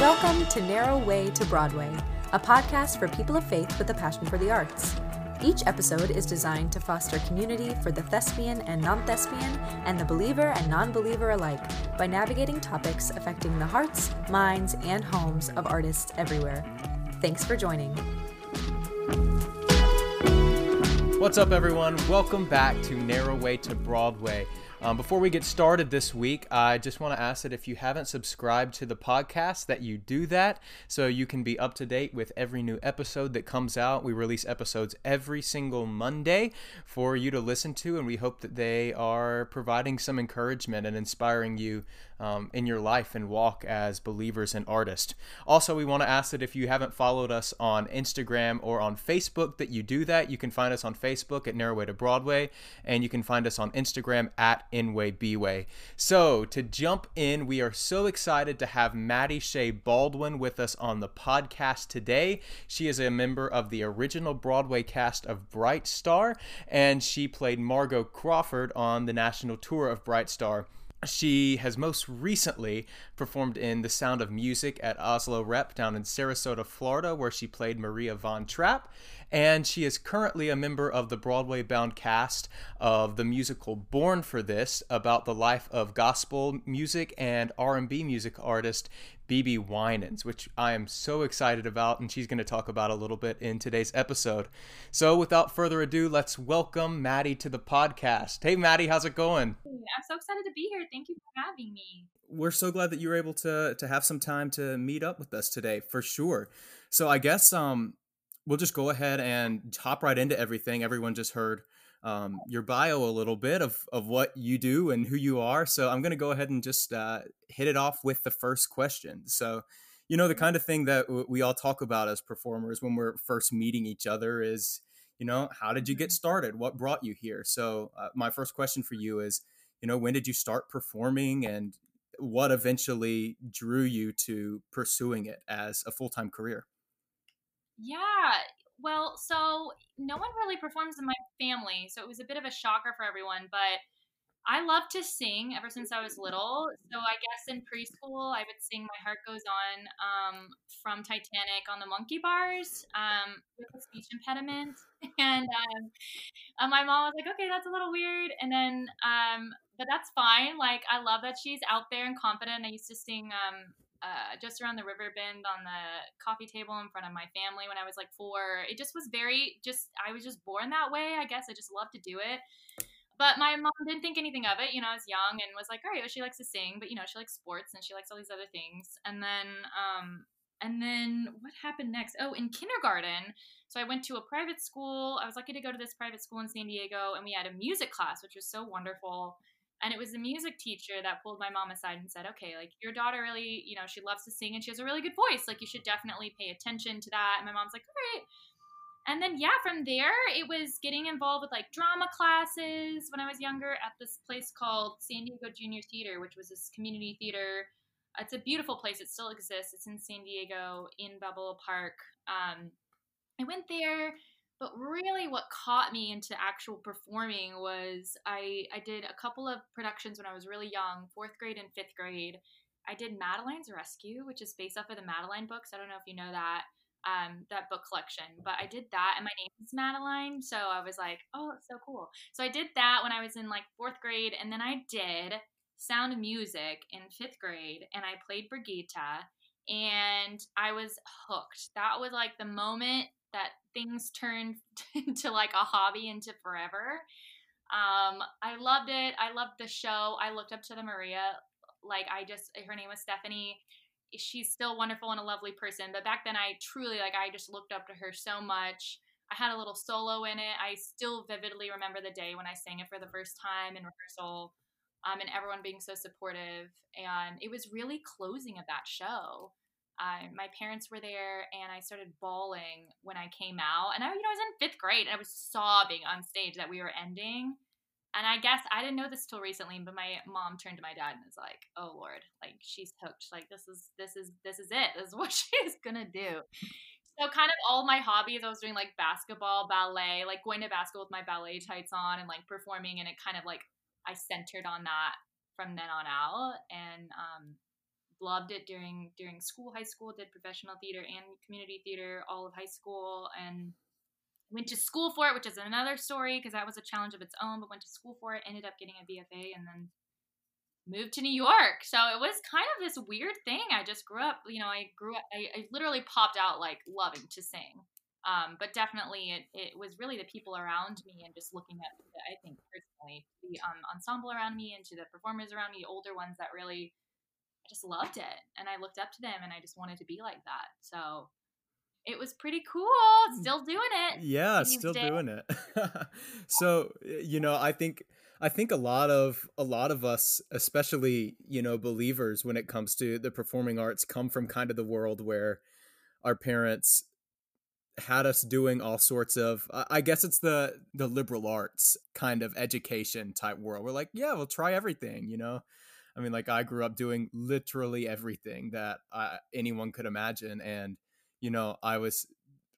Welcome to Narrow Way to Broadway, a podcast for people of faith with a passion for the arts. Each episode is designed to foster community for the thespian and non thespian, and the believer and non believer alike by navigating topics affecting the hearts, minds, and homes of artists everywhere. Thanks for joining. What's up, everyone? Welcome back to Narrow Way to Broadway. Um, before we get started this week, I just want to ask that if you haven't subscribed to the podcast, that you do that so you can be up to date with every new episode that comes out. We release episodes every single Monday for you to listen to, and we hope that they are providing some encouragement and inspiring you um, in your life and walk as believers and artists. Also, we want to ask that if you haven't followed us on Instagram or on Facebook, that you do that. You can find us on Facebook at Narrow Way to Broadway, and you can find us on Instagram at Inway Bway. So, to jump in, we are so excited to have Maddie Shea Baldwin with us on the podcast today. She is a member of the original Broadway cast of Bright Star, and she played Margot Crawford on the national tour of Bright Star. She has most recently performed in The Sound of Music at Asolo Rep down in Sarasota, Florida, where she played Maria Von Trapp. And she is currently a member of the Broadway bound cast of the musical Born for This about the life of gospel music and R&B music artist BeBe Winans, which I am so excited about, and she's going to talk about a little bit in today's episode. So, without further ado, let's welcome Maddie to the podcast. Hey, Maddie, how's it going? I'm so excited to be here. Thank you for having me. We're so glad that you were able to to have some time to meet up with us today, for sure. So, I guess um, we'll just go ahead and hop right into everything. Everyone just heard um, your bio a little bit of, of what you do and who you are. So I'm going to go ahead and just uh, hit it off with the first question. So, you know, the kind of thing that w- we all talk about as performers when we're first meeting each other is, you know, how did you get mm-hmm. started? What brought you here? So, uh, my first question for you is, you know, when did you start performing and what eventually drew you to pursuing it as a full time career? Yeah, well, so no one really performs in my family, so it was a bit of a shocker for everyone. But I love to sing ever since I was little. So I guess in preschool, I would sing "My Heart Goes On" um, from Titanic on the monkey bars um, with a speech impediment, and um, my mom was like, "Okay, that's a little weird," and then, um, but that's fine. Like I love that she's out there and confident. I used to sing um, uh, just around the river bend on the coffee table in front of my family when I was like four. It just was very just I was just born that way. I guess I just love to do it. But my mom didn't think anything of it. You know, I was young and was like, all right, well, she likes to sing, but you know, she likes sports and she likes all these other things. And then, um, and then what happened next? Oh, in kindergarten. So I went to a private school. I was lucky to go to this private school in San Diego, and we had a music class, which was so wonderful and it was the music teacher that pulled my mom aside and said okay like your daughter really you know she loves to sing and she has a really good voice like you should definitely pay attention to that. And my mom's like all right and then yeah from there it was getting involved with like drama classes when i was younger at this place called san diego junior theater which was this community theater. It's a beautiful place. It still exists. It's in san diego in balboa park. Um, i went there but really, what caught me into actual performing was I, I did a couple of productions when I was really young, fourth grade and fifth grade. I did Madeline's Rescue, which is based off of the Madeline books. I don't know if you know that um, that book collection, but I did that, and my name is Madeline, so I was like, oh, that's so cool. So I did that when I was in like fourth grade, and then I did Sound of Music in fifth grade, and I played Brigitta, and I was hooked. That was like the moment that things turned into like a hobby into forever. Um, I loved it. I loved the show. I looked up to the Maria. Like I just, her name was Stephanie. She's still wonderful and a lovely person. But back then, I truly like I just looked up to her so much. I had a little solo in it. I still vividly remember the day when I sang it for the first time in rehearsal, um, and everyone being so supportive. And it was really closing of that show my parents were there and I started bawling when I came out. And I, you know, I was in fifth grade and I was sobbing on stage that we were ending. And I guess I didn't know this till recently, but my mom turned to my dad and was like, "Oh Lord, like she's hooked. Like this is this is this is it. This is what she's gonna do." So kind of all my hobbies, I was doing like basketball, ballet, like going to basketball with my ballet tights on and like performing, and it kind of like I centered on that from then on out. And um, loved it during during school, high school. Did professional theater and community theater all of high school, and went to school for it, which is another story because that was a challenge of its own. But went to school for it, ended up getting a BFA, and then moved to New York. So it was kind of this weird thing. I just grew up, you know, I grew up, I, I literally popped out like loving to sing. Um, but definitely it, it was really the people around me and just looking at, I think personally, the um, ensemble around me and to the performers around me, older ones that really, I just loved it. And I looked up to them and I just wanted to be like that. So it was pretty cool. Mm. Still doing it. Yeah, still days. doing it. so, you know, I think I think a lot of a lot of us, especially you know believers, when it comes to the performing arts, come from kind of the world where our parents had us doing all sorts of i guess it's the the liberal arts kind of education type world we're like yeah we'll try everything you know i mean like i grew up doing literally everything that I, anyone could imagine and you know i was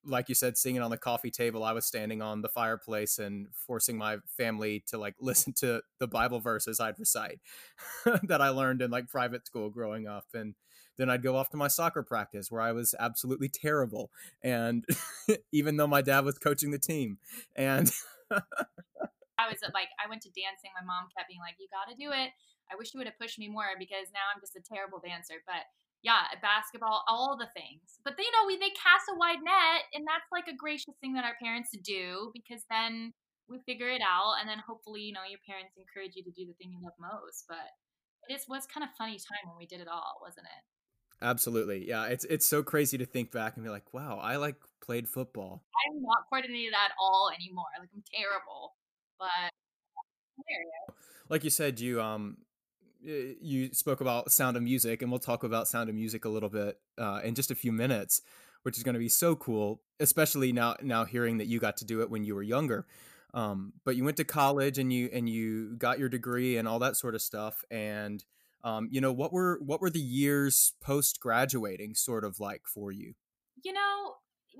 like you said, singing on the coffee table, I was standing on the fireplace and forcing my family to like listen to the Bible verses I'd recite that I learned in like private school growing up. And then I'd go off to my soccer practice where I was absolutely terrible. And even though my dad was coaching the team, and I was uh, like, I went to dancing. My mom kept being like, you got to do it. I wish you would have pushed me more because now I'm just a terrible dancer. But yeah, basketball, all the things. But they you know we they cast a wide net, and that's like a gracious thing that our parents do because then we figure it out, and then hopefully you know your parents encourage you to do the thing you love most. But it is was kind of funny time when we did it all, wasn't it? Absolutely, yeah. It's it's so crazy to think back and be like, wow, I like played football. I'm not coordinated at all anymore. Like I'm terrible, but like you said, you um you spoke about Sound of Music, and we'll talk about Sound of Music a little bit uh, in just a few minutes, which is going to be so cool, especially now now hearing that you got to do it when you were younger. Um, but you went to college and you and you got your degree and all that sort of stuff. And um, you know what were what were the years post graduating sort of like for you? You know,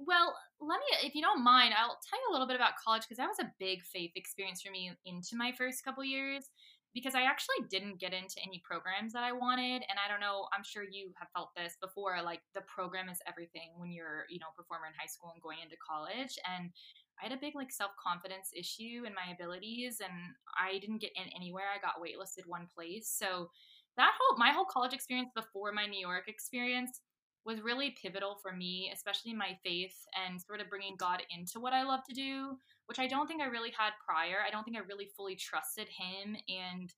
well, let me, if you don't mind, I'll tell you a little bit about college because that was a big faith experience for me into my first couple years because I actually didn't get into any programs that I wanted. And I don't know, I'm sure you have felt this before. Like the program is everything when you're, you know, performer in high school and going into college. And I had a big like self confidence issue in my abilities, and I didn't get in anywhere. I got waitlisted one place. So that whole my whole college experience before my New York experience was really pivotal for me, especially my faith and sort of bringing God into what I love to do which I don't think I really had prior. I don't think I really fully trusted him and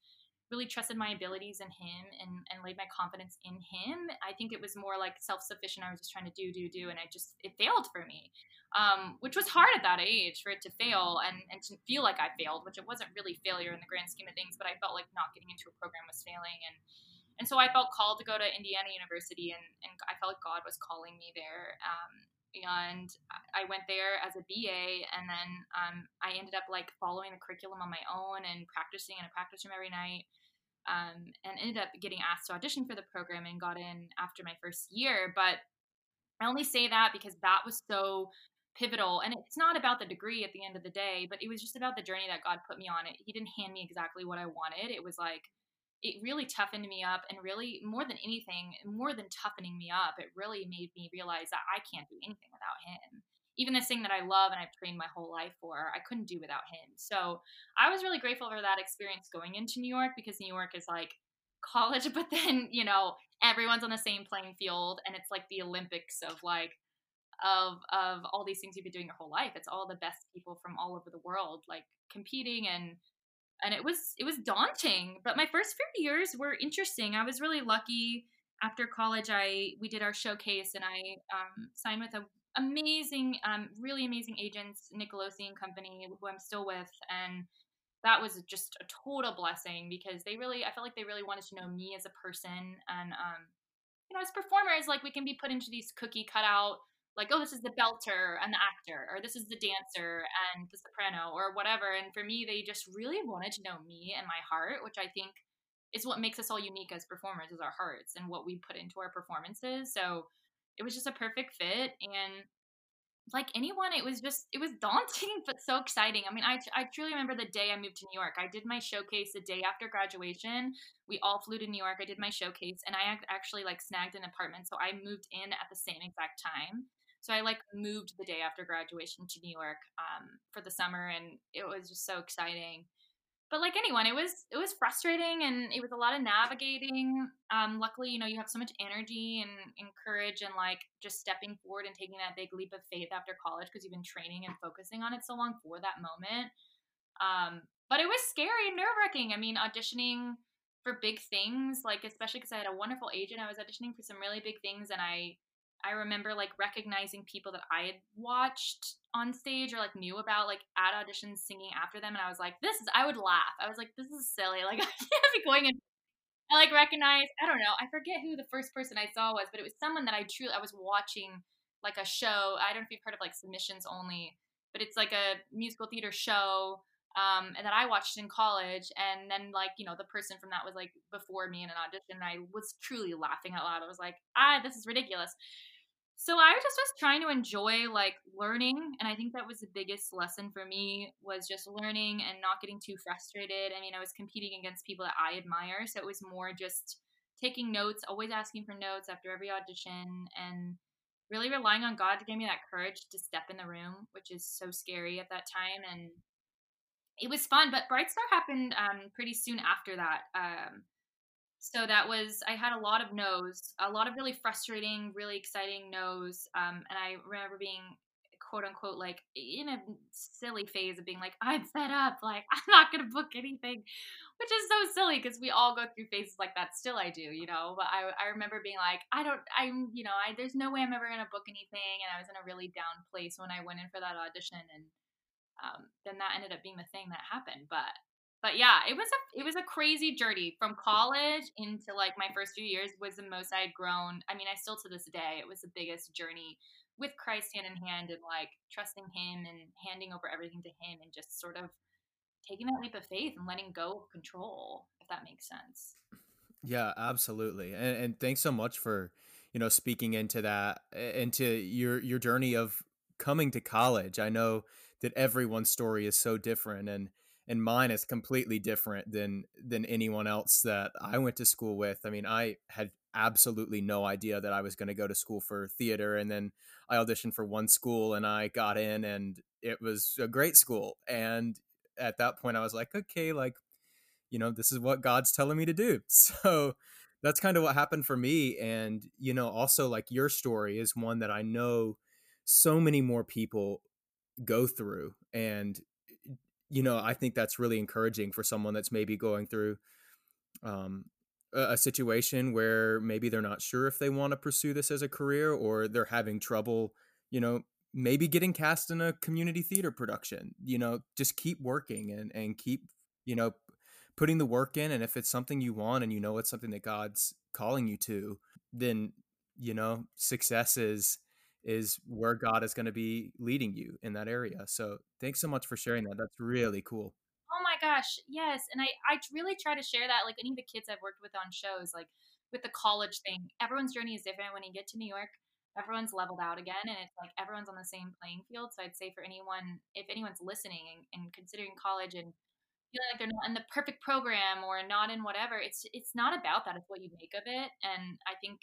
really trusted my abilities in him and, and laid my confidence in him. I think it was more like self sufficient. I was just trying to do, do, do. And I just, it failed for me, um, which was hard at that age for it to fail and, and to feel like I failed, which it wasn't really failure in the grand scheme of things, but I felt like not getting into a program was failing. And, and so I felt called to go to Indiana University and, and I felt like God was calling me there. Um, and I went there as a BA, and then um, I ended up like following the curriculum on my own and practicing in a practice room every night, um, and ended up getting asked to audition for the program and got in after my first year. But I only say that because that was so pivotal, and it's not about the degree at the end of the day, but it was just about the journey that God put me on. It He didn't hand me exactly what I wanted. It was like it really toughened me up and really more than anything more than toughening me up it really made me realize that i can't do anything without him. Even this thing that i love and i've trained my whole life for i couldn't do without him. So i was really grateful for that experience going into new york because new york is like college but then you know everyone's on the same playing field and it's like the olympics of like of of all these things you've been doing your whole life. It's all the best people from all over the world like competing and and it was it was daunting but my first few years were interesting. I was really lucky. After college i we did our showcase and i um, signed with a amazing um, really amazing agents nicolosi and company who i'm still with and that was just a total blessing because they really i felt like they really wanted to know me as a person and um, you know as performers like we can be put into these cookie cutout like, oh, this is the belter and the actor, or this is the dancer and the soprano, or whatever. And for me, they just really wanted to know me and my heart, which I think is what makes us all unique as performers, is our hearts and what we put into our performances. So it was just a perfect fit. And like anyone, it was just it was daunting but so exciting. I mean, I I truly remember the day I moved to New York. I did my showcase the day after graduation. We all flew to New York. I did my showcase, and I actually like snagged an apartment, so I moved in at the same exact time. So I like moved the day after graduation to New York um, for the summer, and it was just so exciting. But like anyone it was it was frustrating and it was a lot of navigating um luckily you know you have so much energy and, and courage and like just stepping forward and taking that big leap of faith after college because you've been training and focusing on it so long for that moment. Um but it was scary and nerve-wracking. I mean auditioning for big things like especially because i had a wonderful agent i was auditioning for some really big things and i I remember like recognizing people that I had watched on stage or like knew about like at auditions singing after them and I was like this is I would laugh. I was like this is silly. Like I can't be going and I like recognize I don't know. I forget who the first person I saw was, but it was someone that I truly I was watching like a show. I don't know if you've heard of like submissions only, but it's like a musical theater show um, and that I watched in college. And then, like, you know, the person from that was like before me in an audition. And I was truly laughing out loud. I was like, ah, this is ridiculous so i was just was trying to enjoy like learning and i think that was the biggest lesson for me was just learning and not getting too frustrated. I mean i was competing against people that i admire so it was more just taking notes always asking for notes after every audition and really relying on god to give me that courage to step in the room which is so scary at that time and it was fun but bright star happened um, pretty soon after that um, so that was i had a lot of no's a lot of really frustrating really exciting no's um, and i remember being quote unquote like in a silly phase of being like i'm fed up like i'm not gonna book anything which is so silly because we all go through phases like that. Still i do you know but i, I remember being like i don't i'm you know I, there's no way i'm ever gonna book anything and i was in a really down place when i went in for that audition and um, then that ended up being the thing that happened but but yeah, it was a it was a crazy journey from college into like my first few years was the most I had grown. I mean, I still to this day, it was the biggest journey with Christ hand in hand and like trusting him and handing over everything to him and just sort of taking that leap of faith and letting go of control, if that makes sense. Yeah, absolutely. And, and thanks so much for, you know, speaking into that, into your your journey of coming to college. I know that everyone's story is so different and and mine is completely different than than anyone else that I went to school with. I mean, I had absolutely no idea that I was going to go to school for theater and then I auditioned for one school and I got in and it was a great school and at that point I was like, okay, like you know, this is what God's telling me to do. So that's kind of what happened for me and you know, also like your story is one that I know so many more people go through and you know, I think that's really encouraging for someone that's maybe going through um, a, a situation where maybe they're not sure if they want to pursue this as a career or they're having trouble, you know, maybe getting cast in a community theater production. You know, just keep working and and keep, you know, putting the work in. And if it's something you want and you know it's something that God's calling you to, then you know, success is is where God is going to be leading you in that area. So thanks so much for sharing that. That's really cool. Oh my gosh, yes. And I, I really try to share that. Like any of the kids I've worked with on shows, like with the college thing, everyone's journey is different. When you get to New York, everyone's leveled out again and it's like everyone's on the same playing field. So I'd say for anyone, if anyone's listening and, and considering college and feeling like they're not in the perfect program or not in whatever, it's it's not about that. It's what you make of it. And I think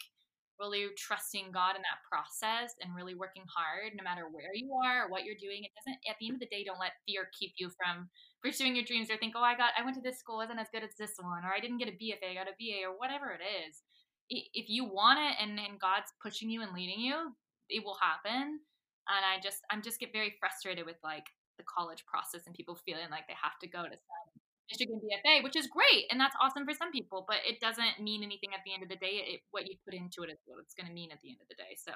really trusting God in that process and really working hard no matter where you are or what you're doing. It doesn't at the end of the day don't let fear keep you from pursuing your dreams or think, oh I got I went to this school isn't as good as this one or I didn't get a BFA, I got a BA or whatever it is. If you want it and, and God's pushing you and leading you, it will happen. And I just I'm just get very frustrated with like the college process and people feeling like they have to go to some Michigan BFA, which is great, and that's awesome for some people. But it doesn't mean anything at the end of the day. It, what you put into it is what it's going to mean at the end of the day. So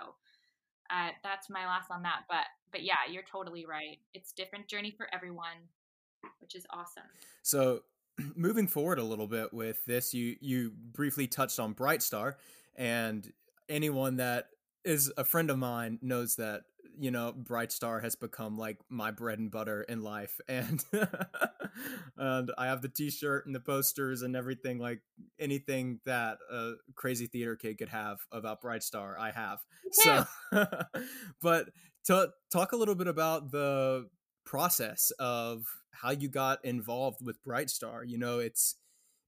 uh, that's my last on that. But but yeah, you're totally right. It's different journey for everyone, which is awesome. So moving forward a little bit with this, you you briefly touched on Bright Star, and anyone that is a friend of mine knows that you know bright star has become like my bread and butter in life and and i have the t-shirt and the posters and everything like anything that a crazy theater kid could have about bright star i have. So but to talk a little bit about the process of how you got involved with Bright Star. You know, it's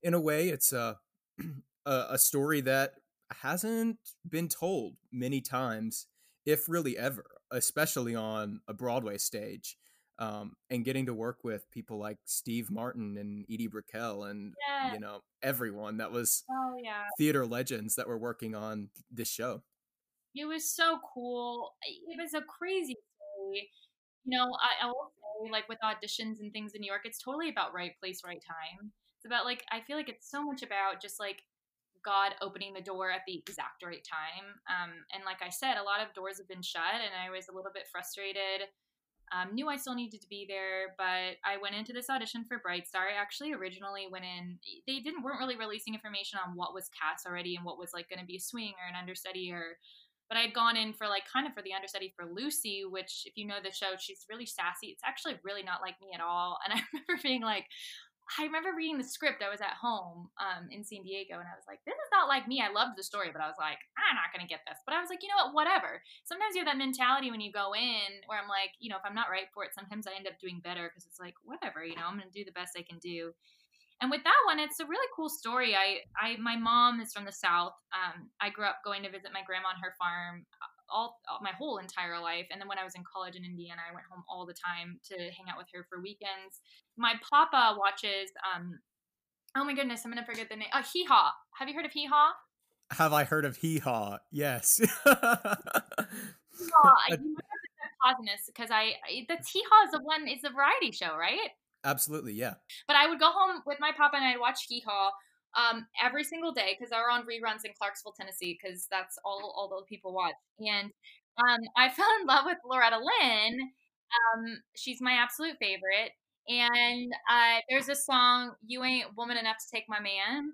in a way it's a a, a story that hasn't been told many times, if really ever, especially on a Broadway stage. Um, and getting to work with people like Steve Martin and Edie Brickell and Yeah. you know everyone that was Oh yeah. theater legends that were working on this show. It was so cool. It was a crazy story. You know, I, I will say, like with auditions and things in New York, it's totally about right place, right time. It's about like I feel like it's so much about just like God opening the door at the exact right time. Um, and like I said, a lot of doors have been shut, and I was a little bit frustrated. Um, knew I still needed to be there, but I went into this audition for Bright Star. I actually originally went in. They didn't weren't really releasing information on what was cast already and what was like going to be a swing or an understudy or. But I had gone in for like kind of for the understudy for Lucy, which if you know the show, she's really sassy. It's actually really not like me at all. And I remember being like, I remember reading the script. I was at home um, in San Diego, and I was like, "This is not like me." I loved the story, but I was like, "I'm not gonna get this." But I was like, you know what? Whatever. Sometimes you have that mentality when you go in, where I'm like, you know, if I'm not right for it, sometimes I end up doing better because it's like, whatever. You know, I'm gonna do the best I can do. And with that one, it's a really cool story. I, I, my mom is from the south. Um, I grew up going to visit my grandma on her farm all, all my whole entire life. And then when I was in college in Indiana, I went home all the time to hang out with her for weekends. My papa watches. Um, oh my goodness, I'm gonna forget the name. Uh, Hee Haw. Have you heard of Hee Haw? Have I heard of Hee Haw? Yes. Hee Haw. You might have to pausing this because I the Hee Haw is the one. It's a variety show, right? Absolutely, yeah. But I would go home with my papa and I'd watch Hee Haw um, every single day because they were on reruns in Clarksville, Tennessee, because that's all all the people watch. And um, I fell in love with Loretta Lynn. Um, she's my absolute favorite. And uh, there's a song, "You Ain't Woman Enough to Take My Man."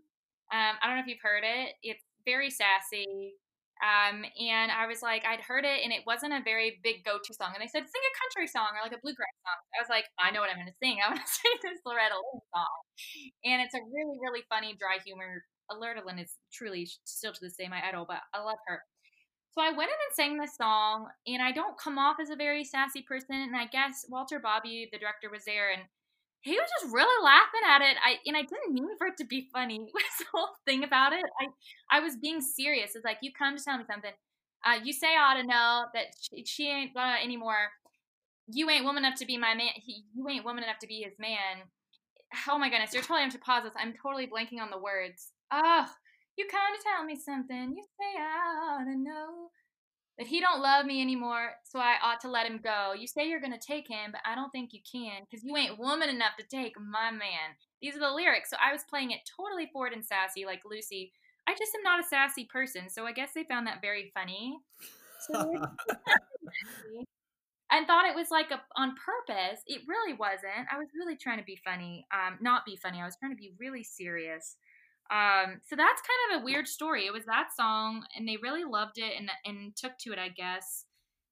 Um, I don't know if you've heard it. It's very sassy. Um, and I was like, I'd heard it, and it wasn't a very big go-to song. And they said, sing a country song or like a bluegrass song. I was like, I know what I'm going to sing. I'm going to sing this Loretta Lynn song. And it's a really, really funny, dry humor. Loretta Lynn is truly still to this day my idol, but I love her. So I went in and sang this song, and I don't come off as a very sassy person. And I guess Walter Bobbie, the director, was there, and he was just really laughing at it. I and I didn't mean for it to be funny. Was the whole thing about it. I I was being serious. It's like you come to tell me something. Uh, you say I ought to know that she, she ain't gonna anymore. You ain't woman enough to be my man. He, you ain't woman enough to be his man. Oh my goodness, you're totally have to pause this. I'm totally blanking on the words. Oh, you come to tell me something. You say I ought to know that he don't love me anymore, so I ought to let him go. You say you're gonna take him, but I don't think you can, because you ain't woman enough to take my man. These are the lyrics. So I was playing it totally forward and sassy, like Lucy. I just am not a sassy person, so I guess they found that very funny. So and thought it was like a, on purpose. It really wasn't. I was really trying to be funny, um, not be funny. I was trying to be really serious. Um, so that's kind of a weird story. It was that song, and they really loved it and and took to it, I guess.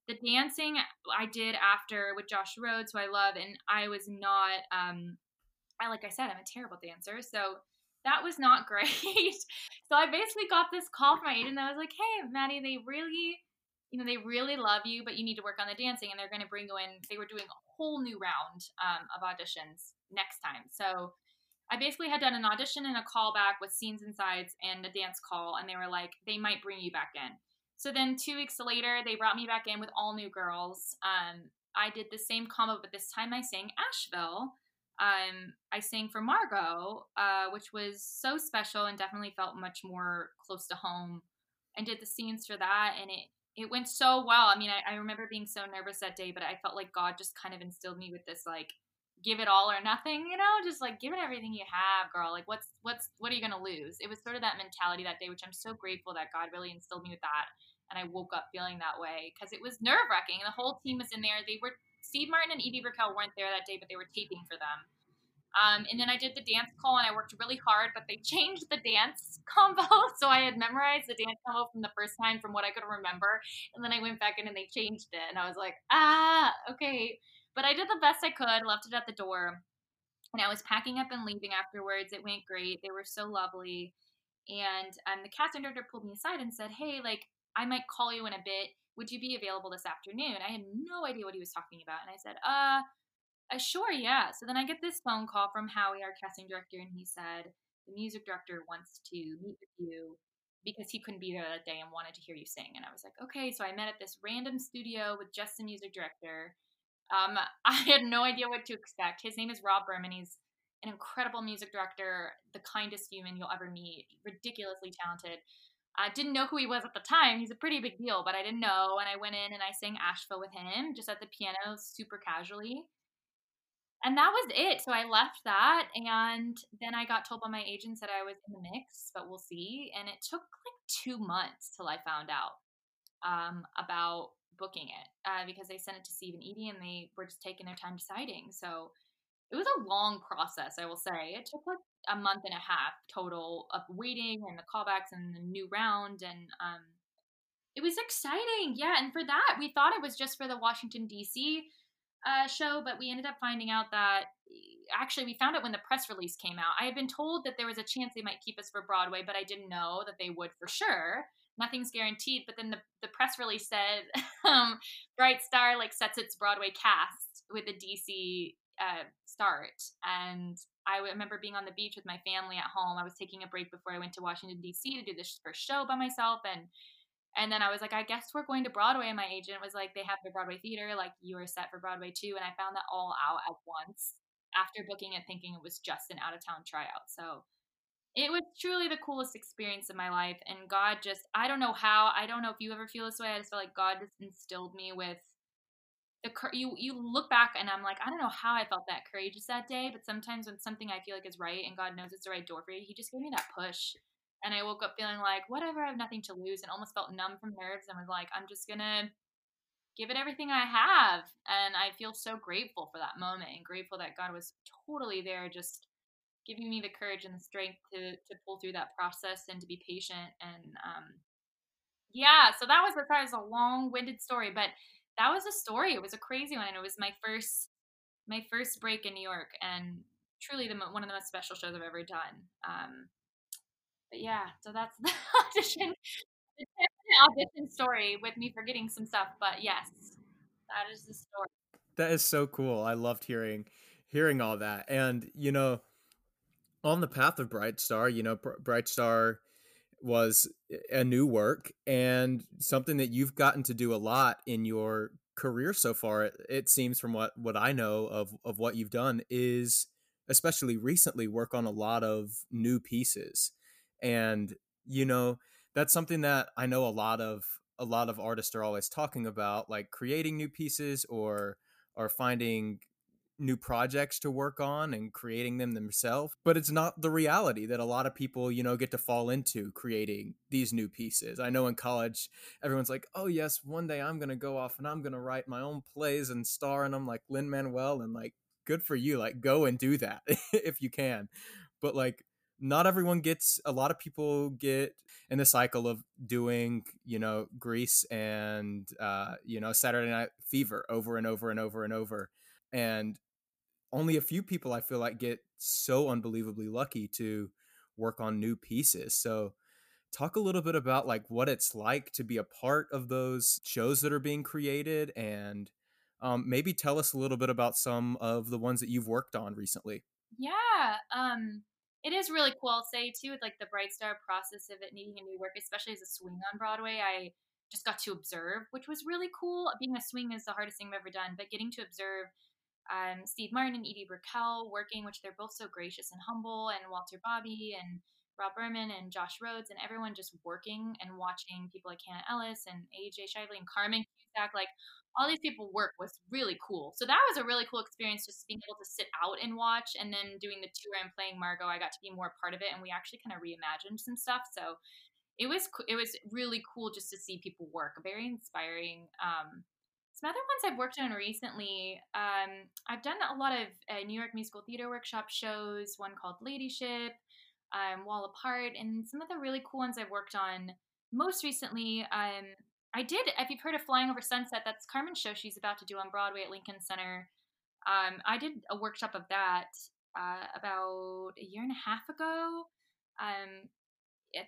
The dancing I did after with Josh Rhodes, who I love, and I was not. Um, I like I said, I'm a terrible dancer, so that was not great. so I basically got this call from my agent that was like, "Hey, Maddie, they really." You know, they really love you, but you need to work on the dancing, and they're going to bring you in. They were doing a whole new round um, of auditions next time. So I basically had done an audition and a callback with scenes and sides and a dance call, and they were like, they might bring you back in. So then two weeks later, they brought me back in with all new girls. Um, I did the same combo, but this time I sang Asheville. Um, I sang for Margot, uh, which was so special and definitely felt much more close to home. And did the scenes for that, and it it went so well. I mean, I, I remember being so nervous that day, but I felt like God just kind of instilled me with this like give it all or nothing, you know, just like give it everything you have, girl. Like what's what's what are you gonna lose? It was sort of that mentality that day, which I'm so grateful that God really instilled me with that. And I woke up feeling that way because it was nerve wracking. The whole team was in there. They were Steve Martin and Edie Brickell weren't there that day, but they were taping for them. Um, and then I did the dance call and I worked really hard, but they changed the dance combo. So I had memorized the dance combo from the first time from what I could remember. And then I went back in and they changed it. And I was like, ah, okay. But I did the best I could, left it at the door. And I was packing up and leaving afterwards. It went great. They were so lovely. And um, the casting director pulled me aside and said, hey, like, I might call you in a bit. Would you be available this afternoon? I had no idea what he was talking about. And I said, uh, uh sure, yeah. So then I get this phone call from Howie, our casting director, and he said, the music director wants to meet with you because he couldn't be there that day and wanted to hear you sing. And I was like, okay. So I met at this random studio with just the music director. Um, I had no idea what to expect. His name is Rob Berman. He's an incredible music director, the kindest human you'll ever meet, ridiculously talented. I didn't know who he was at the time. He's a pretty big deal, but I didn't know. And I went in and I sang Asheville with him just at the piano, super casually. And that was it. So I left that. And then I got told by my agents that I was in the mix, but we'll see. And it took like two months till I found out um, about booking it uh, because they sent it to Steve and Edie and they were just taking their time deciding. So it was a long process, I will say. It took like a month and a half total of waiting and the callbacks and the new round and um it was exciting. Yeah, and for that, we thought it was just for the Washington D.C. Uh, show, but we ended up finding out that actually we found it when the press release came out. I had been told that there was a chance they might keep us for Broadway, but I didn't know that they would for sure. Nothing's guaranteed. But then the, the press release said um, Bright Star like sets its Broadway cast with a DC uh, start. And I remember being on the beach with my family at home. I was taking a break before I went to Washington D.C. to do this first show by myself, and and then I was like, I guess we're going to Broadway. And my agent was like, they have the Broadway theater, like you are set for Broadway too. And I found that all out at once after booking it, thinking it was just an out of town tryout. So it was truly the coolest experience of my life. And God just, I don't know how, I don't know if you ever feel this way. I just felt like God just instilled me with the you you look back and I'm like I don't know how I felt that courageous that day, but sometimes when something I feel like is right and God knows it's the right door for you, He just gave me that push, and I woke up feeling like whatever, I have nothing to lose, and almost felt numb from nerves, and was like I'm just gonna give it everything I have, and I feel so grateful for that moment and grateful that God was totally there, just giving me the courage and the strength to to pull through that process and to be patient and um yeah so that was that was a long-winded story but that was a story. It was a crazy one. And it was my first my first break in New York, and truly the one of the most special shows I've ever done. Um, but yeah, so that's the audition the audition story with me forgetting some stuff. But yes, that is the story. That is so cool. I loved hearing hearing all that, and you know, on the path of Bright Star, you know, Bright Star was a new work and something that you've gotten to do a lot in your career so far it, it, seems from what what I know of of what you've done is especially recently work on a lot of new pieces. And you know that's something that I know a lot of a lot of artists are always talking about like creating new pieces or or finding new projects to work on and creating them themselves but it's not the reality that a lot of people you know get to fall into creating these new pieces. I know in college everyone's like oh yes one day i'm going to go off and i'm going to write my own plays and star in them like lin manuel and like good for you like go and do that if you can. But like not everyone gets a lot of people get in the cycle of doing you know grease and uh you know saturday night fever over and over and over and over and only a few people I feel like get so unbelievably lucky to work on new pieces. So talk a little bit about like what it's like to be a part of those shows that are being created and um, maybe tell us a little bit about some of the ones that you've worked on recently. Yeah. Um, it is really cool. I'll say too, with like the Bright Star process of it needing a new work, especially as a swing on Broadway, I just got to observe, which was really cool. Being a swing is the hardest thing I've ever done, but getting to observe um, Steve Martin and Edie Brickell working, which they're both so gracious and humble, and Walter Bobbie and Rob Berman and Josh Rhodes and everyone just working and watching people like Hannah Elless and AJ Shively and Carmen Cusack, like all these people work was really cool. So that was a really cool experience just being able to sit out and watch and then doing the tour and playing Margot, I got to be more part of it and we actually kind of reimagined some stuff. So it was it was really cool just to see people work, very inspiring. Um, some other ones I've worked on recently, um, I've done a lot of uh, New York Musical Theater Workshop shows, one called Ladyship, um, Wall Apart, and some of the really cool ones I've worked on most recently. Um, I did, if you've heard of Flying Over Sunset, that's Carmen's show she's about to do on Broadway at Lincoln Center. Um, I did a workshop of that uh, about a year and a half ago um,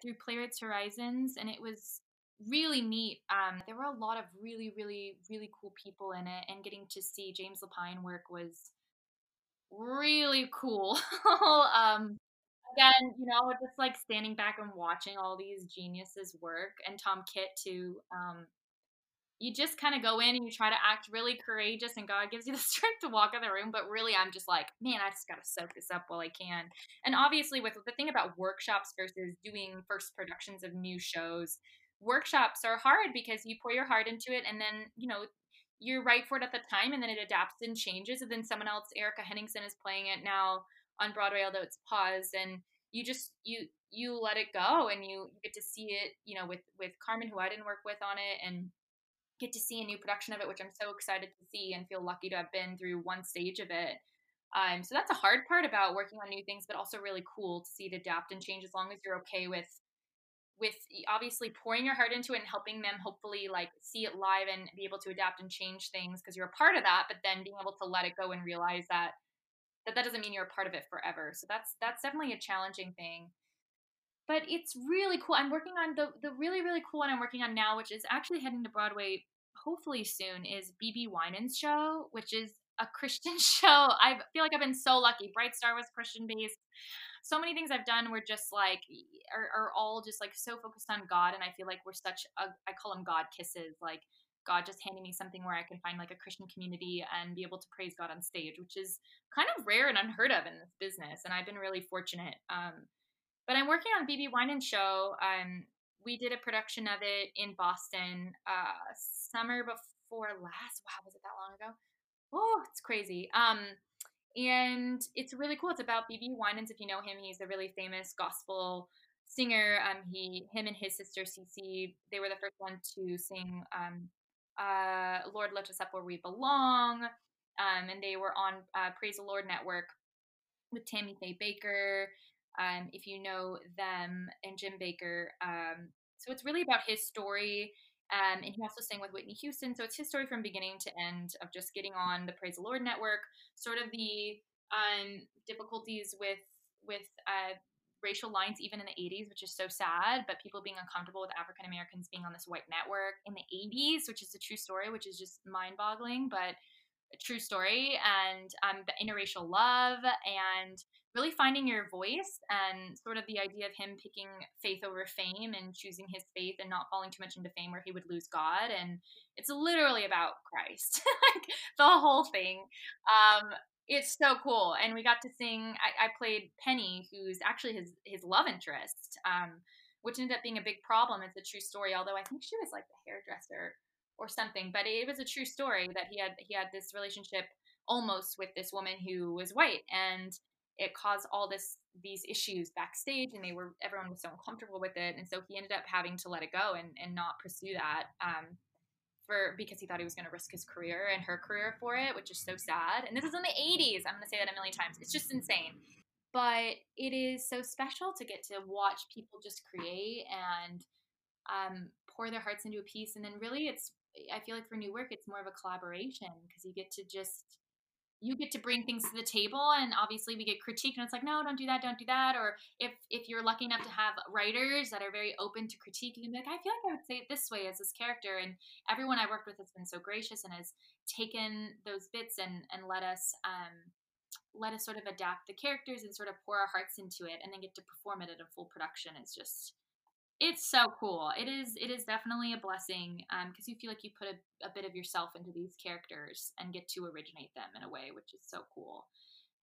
through Playwrights Horizons, and it was really neat. Um, there were a lot of really, really, really cool people in it, and getting to see James Lapine work was really cool. um, again, you know, just like standing back and watching all these geniuses work, and Tom Kitt too. Um, you just kind of go in and you try to act really courageous, and God gives you the strength to walk in the room. But really, I'm just like, man, I just got to soak this up while I can. And obviously, with the thing about workshops versus doing first productions of new shows, workshops are hard because you pour your heart into it, and then you know you're right for it at the time, and then it adapts and changes, and then someone else, Erika Henningsen, is playing it now on Broadway, although it's paused, and you just you you let it go, and you, get to see it, you know, with with Carmen, who I didn't work with on it, and get to see a new production of it, which I'm so excited to see and feel lucky to have been through one stage of it. Um, so that's a hard part about working on new things, but also really cool to see it adapt and change as long as you're okay with with obviously pouring your heart into it and helping them hopefully like see it live and be able to adapt and change things because you're a part of that, but then being able to let it go and realize that that that doesn't mean you're a part of it forever. So that's that's definitely a challenging thing but it's really cool. I'm working on the the really really cool one I'm working on now, which is actually heading to Broadway hopefully soon. Is BeBe Winans show, which is a Christian show. I feel like I've been so lucky. Bright Star was Christian based. So many things I've done were just like are, are all just like so focused on God, and I feel like we're such a I call them God kisses, like God just handing me something where I can find like a Christian community and be able to praise God on stage, which is kind of rare and unheard of in this business. And I've been really fortunate. Um, but I'm working on BeBe Winans show. Um, we did a production of it in Boston uh, summer before last. Wow, was it that long ago? Oh, it's crazy. Um, and it's really cool. It's about BeBe Winans. If you know him, he's a really famous gospel singer. Um, he, him, and his sister Cece, they were the first one to sing um, uh, "Lord, Lift Us Up Where We Belong," um, and they were on uh, Praise the Lord Network with Tammy Faye Bakker. um, if you know them, and Jim Bakker, Um, so it's really about his story. Um, and he also sang with Whitney Houston. So it's his story from beginning to end of just getting on the Praise the Lord network, sort of the um, difficulties with with uh, racial lines even in the 80s, which is so sad, but people being uncomfortable with African Americans being on this white network in the 80s, which is a true story, which is just mind boggling, but a true story, and um, the interracial love and really finding your voice and sort of the idea of him picking faith over fame and choosing his faith and not falling too much into fame where he would lose God. And it's literally about Christ, like the whole thing. Um, it's so cool. And we got to sing, I, I, played Penny, who's actually his, his love interest, um, which ended up being a big problem. It's a true story, although I think she was like the hairdresser or something, but it was a true story that he had, he had this relationship almost with this woman who was white and it caused all this these issues backstage and they were everyone was so uncomfortable with it and so he ended up having to let it go and, and not pursue that um, for because he thought he was going to risk his career and her career for it which is so sad and this is in the 80s i'm going to say that a million times it's just insane. But it is so special to get to watch people just create and um, pour their hearts into a piece and then really it's i feel like for new work it's more of a collaboration because you get to just you get to bring things to the table and obviously we get critiqued and it's like no don't do that don't do that or if if you're lucky enough to have writers that are very open to critique you can be like i feel like i would say it this way as this character and everyone i worked with has been so gracious and has taken those bits and and let us um let us sort of adapt the characters and sort of pour our hearts into it and then get to perform it at a full production it's just it's so cool. It is. It is definitely a blessing because um, you feel like you put a, a, bit of yourself into these characters and get to originate them in a way, which is so cool.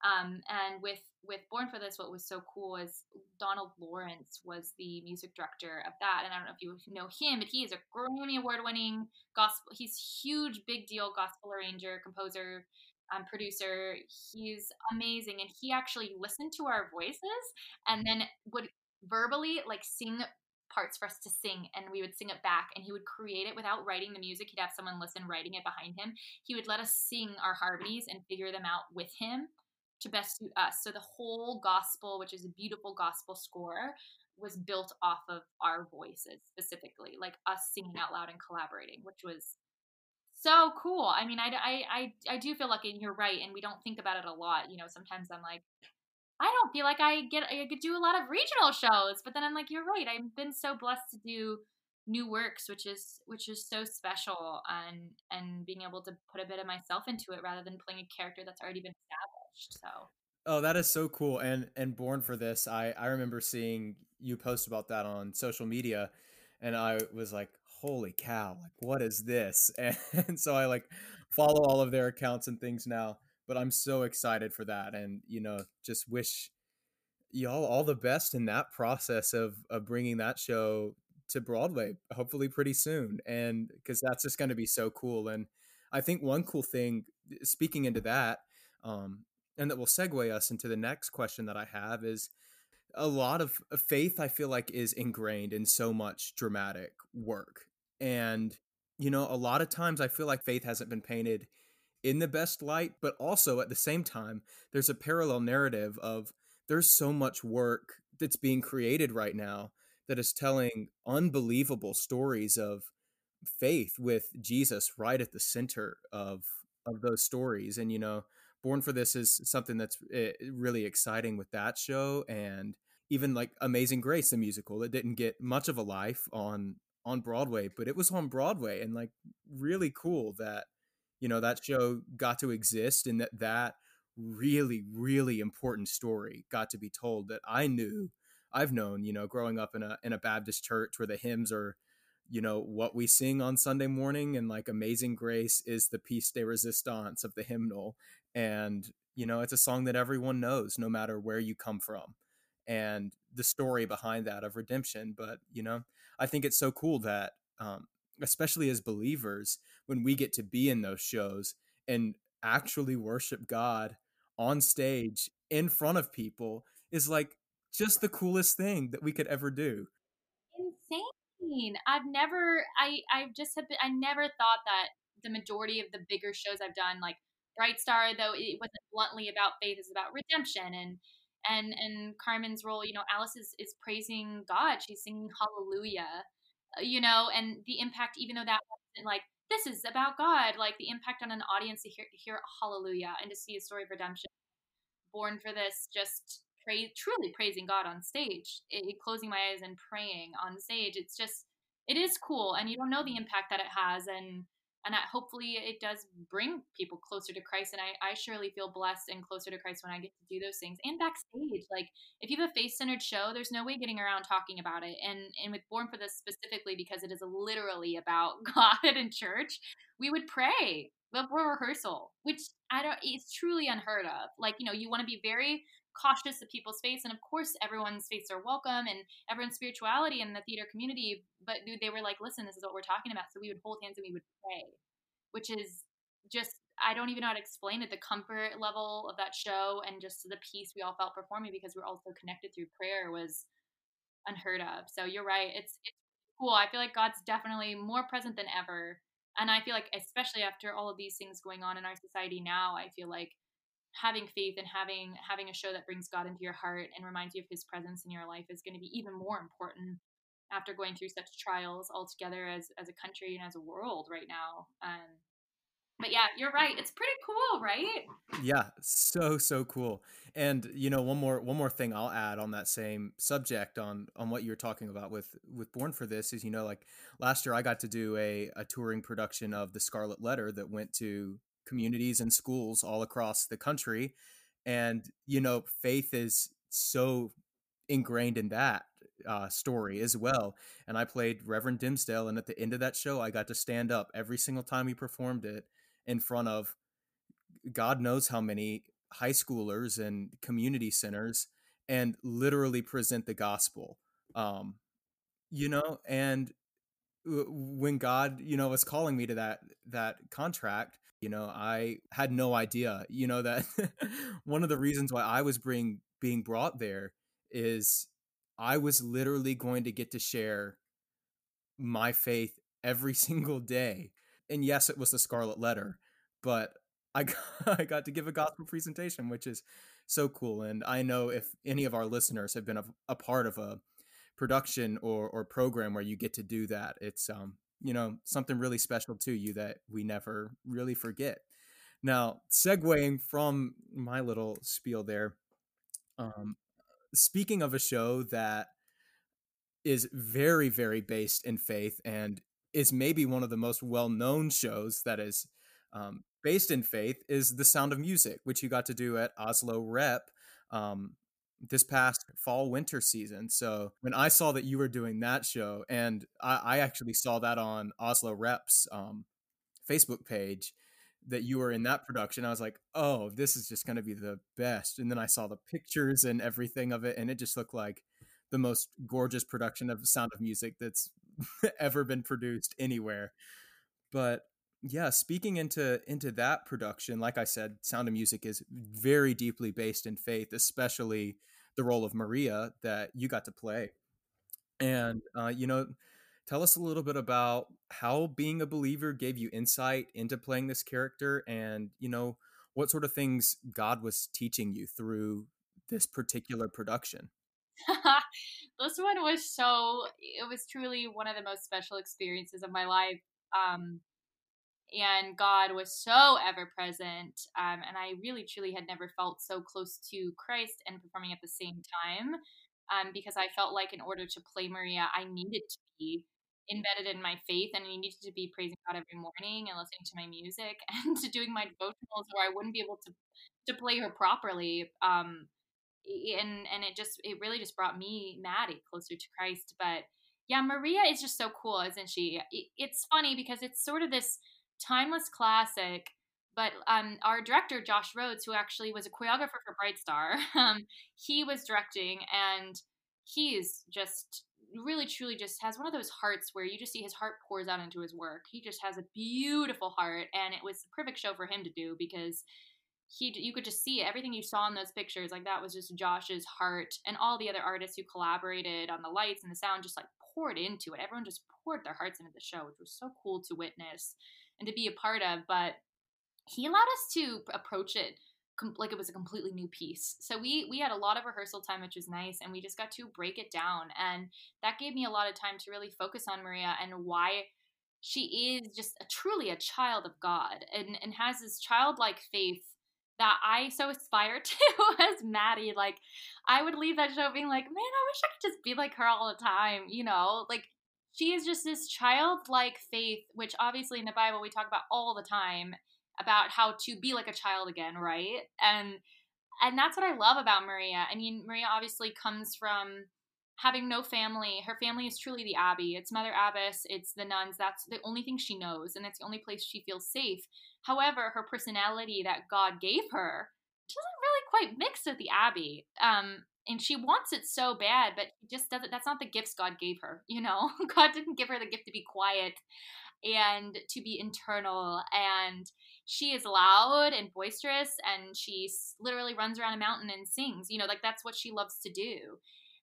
Um, and with with Born for This, what was so cool is Donald Lawrence was the music director of that. And I don't know if you know him, but he is a Grammy award winning gospel. He's huge, big deal gospel arranger, composer, um, producer. He's amazing, and he actually listened to our voices and then would verbally like sing parts for us to sing and we would sing it back and he would create it without writing the music. He'd have someone listen writing it behind him. He would let us sing our harmonies and figure them out with him to best suit us. So the whole gospel which is a beautiful gospel score was built off of our voices specifically like us singing out loud and collaborating which was so cool. I mean I, I i i do feel lucky and you're right and we don't think about it a lot. You know sometimes i'm like I don't feel like I get I could do a lot of regional shows, but then I'm like, you're right. I've been so blessed to do new works which is which is so special and and being able to put a bit of myself into it rather than playing a character that's already been established so oh that is so cool and and born for this i i remember seeing you post about that on social media and i was like holy cow like what is this and, and so i like follow all of their accounts and things now but i'm so excited for that and you know just wish y'all all the best in that process of of bringing that show to Broadway, hopefully pretty soon. And because that's just going to be so cool. And I think one cool thing, speaking into that, um, and that will segue us into the next question that I have is a lot of faith, I feel like, is ingrained in so much dramatic work. And, you know, a lot of times I feel like faith hasn't been painted in the best light, but also at the same time, there's a parallel narrative of there's so much work that's being created right now that is telling unbelievable stories of faith with Jesus right at the center of of those stories. And you know born for this is something that's eh, really exciting with that show and even like amazing grace the musical that didn't get much of a life on on broadway but it was on broadway and like really cool that you know that show got to exist and that that really really important story got to be told that i knew I've known, you know, growing up in a in a Baptist church where the hymns are, you know, what we sing on Sunday morning and like Amazing Grace is the piece de resistance of the hymnal. And, you know, it's a song that everyone knows no matter where you come from. And the story behind that of redemption. But, you know, I think it's so cool that um, especially as believers, when we get to be in those shows and actually worship God on stage in front of people is like just the coolest thing that we could ever do. Insane. I've never I I just have been, I never thought that the majority of the bigger shows I've done like Bright Star though it wasn't bluntly about faith it's about redemption and and and Carmen's role, you know, Alice is is praising God. She's singing hallelujah. You know, and the impact even though that wasn't like this is about God, like the impact on an audience to hear, hear hallelujah and to see a story of redemption born for this just truly praising God on stage, it, closing my eyes and praying on stage. It's just, it is cool, and you don't know the impact that it has, and and I, hopefully it does bring people closer to Christ. And I, I surely feel blessed and closer to Christ when I get to do those things. And backstage, like if you have a faith centered show, there's no way getting around talking about it. And and with Born for this specifically because it is literally about God and church, we would pray before rehearsal, which I don't. It's truly unheard of. Like you know, you want to be very cautious of people's faiths and of course everyone's faiths are welcome and everyone's spirituality in the theater community but they were like listen this is what we're talking about. So we would hold hands and we would pray which is just i don't even know how to explain it the comfort level of that show and just the peace we all felt performing because we're all so connected through prayer was unheard of. So you're right it's, it's cool i feel like god's definitely more present than ever and i feel like especially after all of these things going on in our society now i feel like having faith and having having a show that brings God into your heart and reminds you of his presence in your life is going to be even more important after going through such trials altogether as as a country and as a world right now. Um but yeah, you're right. It's pretty cool, right? Yeah, so so cool. And you know, one more one more thing I'll add on that same subject on on what you're talking about with with Born for this is you know like last year I got to do a a touring production of The Scarlet Letter that went to communities and schools all across the country and you know faith is so ingrained in that uh, story as well and i played reverend Dimmesdale and at the end of that show i got to stand up every single time he performed it in front of god knows how many high schoolers and community centers and literally present the gospel um, you know and when god you know was calling me to that that contract you know i had no idea you know that one of the reasons why i was being being brought there is i was literally going to get to share my faith every single day. And yes it was the scarlet letter but i got, i got to give a gospel presentation which is so cool and i know if any of our listeners have been a, a part of a production or or program where you get to do that it's um you know, something really special to you that we never really forget. Now, segueing from my little spiel there, um, speaking of a show that is very, very based in faith and is maybe one of the most well known shows that is um, based in faith is The Sound of Music, which you got to do at Asolo Rep um, this past fall winter season. So when I saw that you were doing that show, and I, I actually saw that on Asolo Reps um, Facebook page that you were in that production, I was like, oh, this is just going to be the best. And then I saw the pictures and everything of it, and it just looked like the most gorgeous production of Sound of Music that's ever been produced anywhere. But yeah, speaking into into that production, like I said, Sound of Music is very deeply based in faith, especially the role of Maria that you got to play. And uh, you know, tell us a little bit about how being a believer gave you insight into playing this character, and you know what sort of things God was teaching you through this particular production. this one was so it was truly one of the most special experiences of my life um and God was so ever present. Um, and I really, truly had never felt so close to Christ and performing at the same time um, because I felt like in order to play Maria, I needed to be embedded in my faith and I needed to be praising God every morning and listening to my music and to doing my devotionals or I wouldn't be able to to play her properly. Um, and and it just it really just brought me Maddie closer to Christ. But yeah, Maria is just so cool, isn't she? It's funny because it's sort of this timeless classic. But um, our director Josh Rhodes, who actually was a choreographer for Bright Star, um, he was directing, and he's just really truly just has one of those hearts where you just see his heart pours out into his work. He just has a beautiful heart, and it was the perfect show for him to do because he you could just see everything you saw in those pictures like that was just Josh's heart and all the other artists who collaborated on the lights and the sound just like poured into it. Everyone just poured their hearts into the show, which was so cool to witness and to be a part of. But he allowed us to approach it like it was a completely new piece. So we we had a lot of rehearsal time, which was nice, and we just got to break it down, and that gave me a lot of time to really focus on Maria and why she is just a, truly a child of God and and has this childlike faith that I so aspire to as Maddie. Like, I would leave that show being like, man, I wish I could just be like her all the time, you know? Like, she is just this childlike faith, which obviously in the Bible we talk about all the time about how to be like a child again, right? And and that's what I love about Maria. I mean, Maria obviously comes from having no family. Her family is truly the Abbey. It's Mother Abbess, it's the nuns. That's the only thing she knows, and it's the only place she feels safe. However, her personality that God gave her doesn't really quite mix with the Abbey. Um, and she wants it so bad, but just doesn't. That's not the gifts God gave her. You know, God didn't give her the gift to be quiet and to be internal. And she is loud and boisterous, and she literally runs around a mountain and sings. You know, like that's what she loves to do.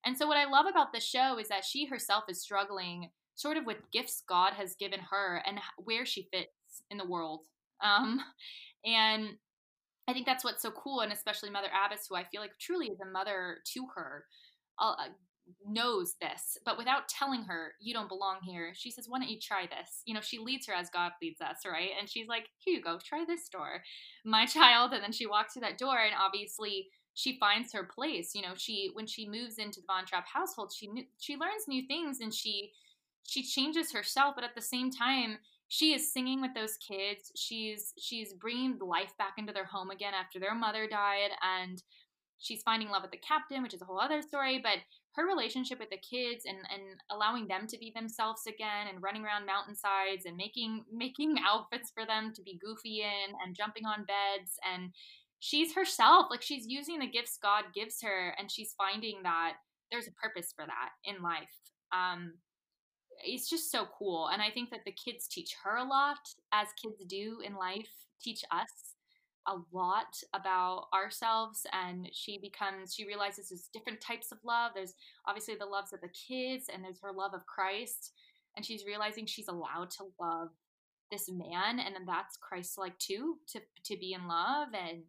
And so, what I love about the show is that she herself is struggling sort of with gifts God has given her and where she fits in the world. Um, and I think that's what's so cool, and especially Mother Abbess, who I feel like truly is a mother to her, uh, knows this, but without telling her, you don't belong here, she says, Why don't you try this? You know, she leads her as God leads us, right? And she's like, Here you go, try this door, my child. And then she walks through that door, and obviously, she finds her place. You know, she when she moves into the Von Trapp household, she she learns new things and she she changes herself, but at the same time, she is singing with those kids. She's she's bringing life back into their home again after their mother died, and she's finding love with the captain, which is a whole other story. But her relationship with the kids and and allowing them to be themselves again, and running around mountainsides and making making outfits for them to be goofy in, and jumping on beds and she's herself. Like she's using the gifts God gives her and she's finding that there's a purpose for that in life. Um, it's just so cool. And I think that the kids teach her a lot, as kids do in life, teach us a lot about ourselves. And she becomes, she realizes there's different types of love. There's obviously the loves of the kids, and there's her love of Christ. And she's realizing she's allowed to love this man, and then that's Christ like too, to, to be in love. And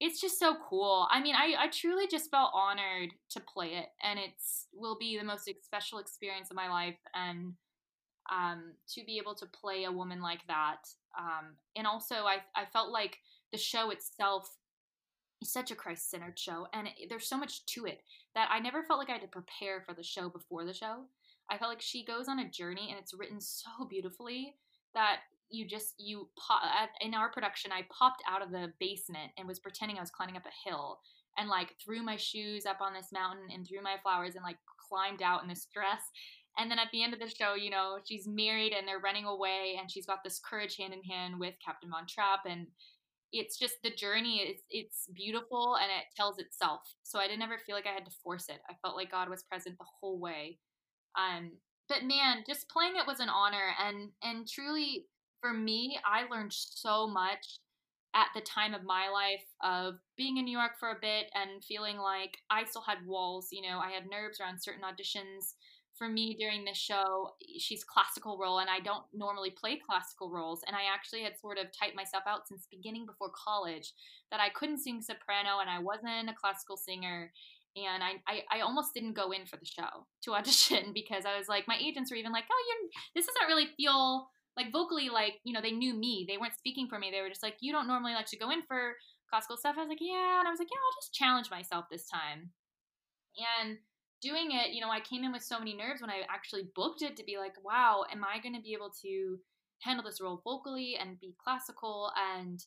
it's just so cool. I mean, I, I truly just felt honored to play it, and it's will be the most special experience of my life, and um, to be able to play a woman like that, um, and also I I felt like the show itself is such a Christ centered show, and it, there's so much to it that I never felt like I had to prepare for the show before the show. I felt like she goes on a journey and it's written so beautifully that you just you pop in our production I popped out of the basement and was pretending I was climbing up a hill and like threw my shoes up on this mountain and threw my flowers and like climbed out in this dress and then at the end of the show, you know, she's married and they're running away, and she's got this courage hand in hand with Captain Von Trapp, and it's just the journey. It's it's beautiful and it tells itself. So I didn't ever feel like I had to force it. I felt like God was present the whole way. Um, but man, just playing it was an honor, and and truly for me, I learned so much at the time of my life of being in New York for a bit and feeling like I still had walls. You know, I had nerves around certain auditions for me during this show, she's classical role, and I don't normally play classical roles. And I actually had sort of typed myself out since beginning before college that I couldn't sing soprano and I wasn't a classical singer. And I, I, I almost didn't go in for the show to audition because I was like, my agents were even like, oh, you're, this doesn't really feel like vocally like, you know, they knew me. They weren't speaking for me. They were just like, you don't normally like to go in for classical stuff. I was like, yeah. And I was like, yeah, I'll just challenge myself this time. And doing it, you know, I came in with so many nerves when I actually booked it to be like, wow, am I going to be able to handle this role vocally and be classical and